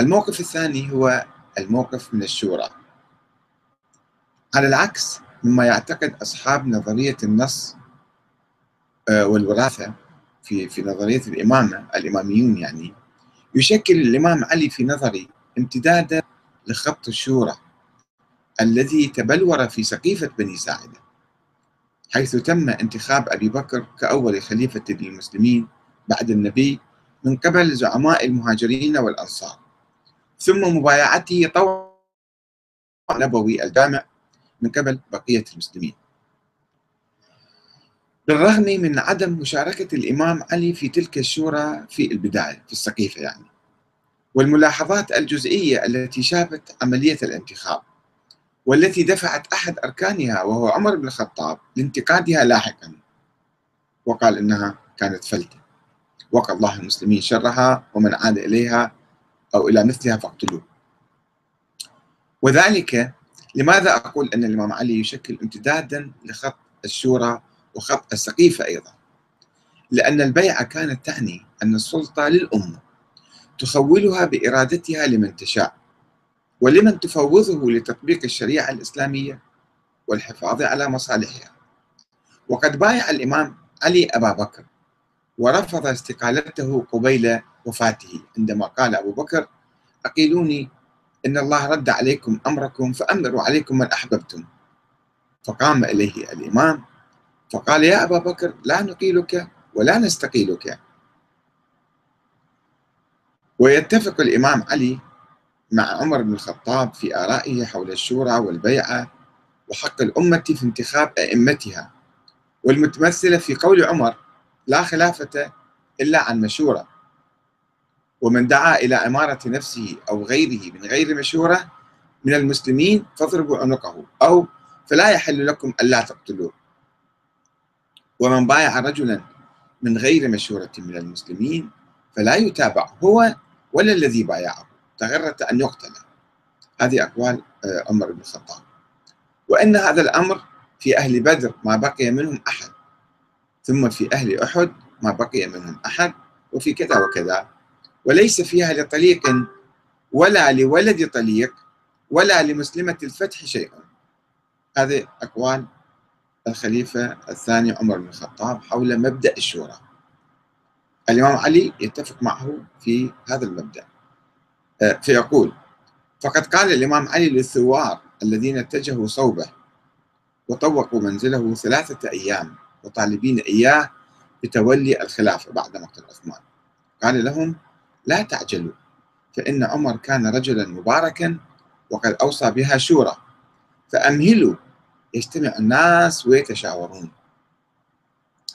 الموقف الثاني هو الموقف من الشورى. على العكس مما يعتقد أصحاب نظرية النص آه، والوراثة في في نظرية الإمامة الإماميون يعني يشكل الإمام علي في نظري امتدادا لخط الشورى الذي تبلور في سقيفة بني ساعدة حيث تم انتخاب أبي بكر كأول خليفة للمسلمين بعد النبي من قبل زعماء المهاجرين والأنصار. ثم مبايعته طوع نبوي الجامع من قبل بقية المسلمين. بالرغم من عدم مشاركة الإمام علي في تلك الشورى في البداية في السقيفة يعني والملاحظات الجزئية التي شابت عملية الانتخاب والتي دفعت أحد أركانها وهو عمر بن الخطاب لانتقادها لاحقا وقال إنها كانت فلتة وقى الله المسلمين شرها ومن عاد إليها أو إلى مثلها فأقتلوه. وذلك لماذا أقول أن الإمام علي يشكل امتدادا لخط الشورى وخط السقيفة أيضا؟ لأن البيعة كانت تعني أن السلطة للأمة تخولها بإرادتها لمن تشاء ولمن تفوضه لتطبيق الشريعة الإسلامية والحفاظ على مصالحها. وقد بايع الإمام علي أبا بكر ورفض استقالته قبيل وفاته. عندما قال أبو بكر أقيلوني إن الله رد عليكم أمركم فأمروا عليكم من أحببتم. فقام إليه الإمام فقال يا أبا بكر لا نقيلك ولا نستقيلك. ويتفق الإمام علي مع عمر بن الخطاب في آرائه حول الشورى والبيعة وحق الأمة في انتخاب أئمتها والمتمثلة في قول عمر لا خلافة إلا عن مشورة. ومن دعا إلى إمارة نفسه أو غيره من غير مشورة من المسلمين فاضربوا عنقه أو فلا يحل لكم ألا تقتلوه. ومن بايع رجلا من غير مشورة من المسلمين فلا يتابع هو ولا الذي بايعه تغرت أن يقتل. هذه أقوال آه، عمر بن الخطاب. وأن هذا الأمر في أهل بدر ما بقي منهم أحد. ثم في أهل أحد ما بقي منهم أحد وفي كذا وكذا. وليس فيها لطليق ولا لولد طليق ولا لمسلمة الفتح شيء. هذه أقوال الخليفة الثاني عمر بن الخطاب حول مبدأ الشورى. الإمام علي يتفق معه في هذا المبدأ. آه، فيقول فقد قال الإمام علي للثوار الذين اتجهوا صوبه وطوقوا منزله ثلاثة أيام وطالبين إياه بتولي الخلافة بعد مقتل عثمان. قال لهم لا تعجلوا فإن عمر كان رجلا مباركا وقد أوصى بها شورى فأمهلوا يجتمع الناس ويتشاورون.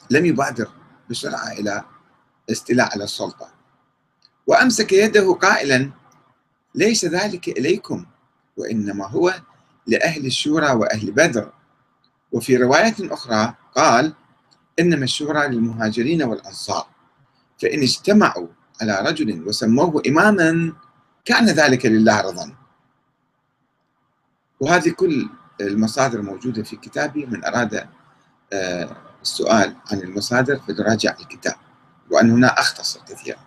لم يبادر بسرعة إلى استيلاء على السلطة. وأمسك يده قائلا ليس ذلك إليكم وإنما هو لأهل الشورى وأهل بدر. وفي رواية أخرى قال إنما الشورى للمهاجرين والأنصار. فإن اجتمعوا على رجل وسموه إماما كان ذلك لله رضا. وهذه كل المصادر موجودة في كتابي. من أراد آه، السؤال عن المصادر فليراجع الكتاب. وأن هنا أختصر كثيرا.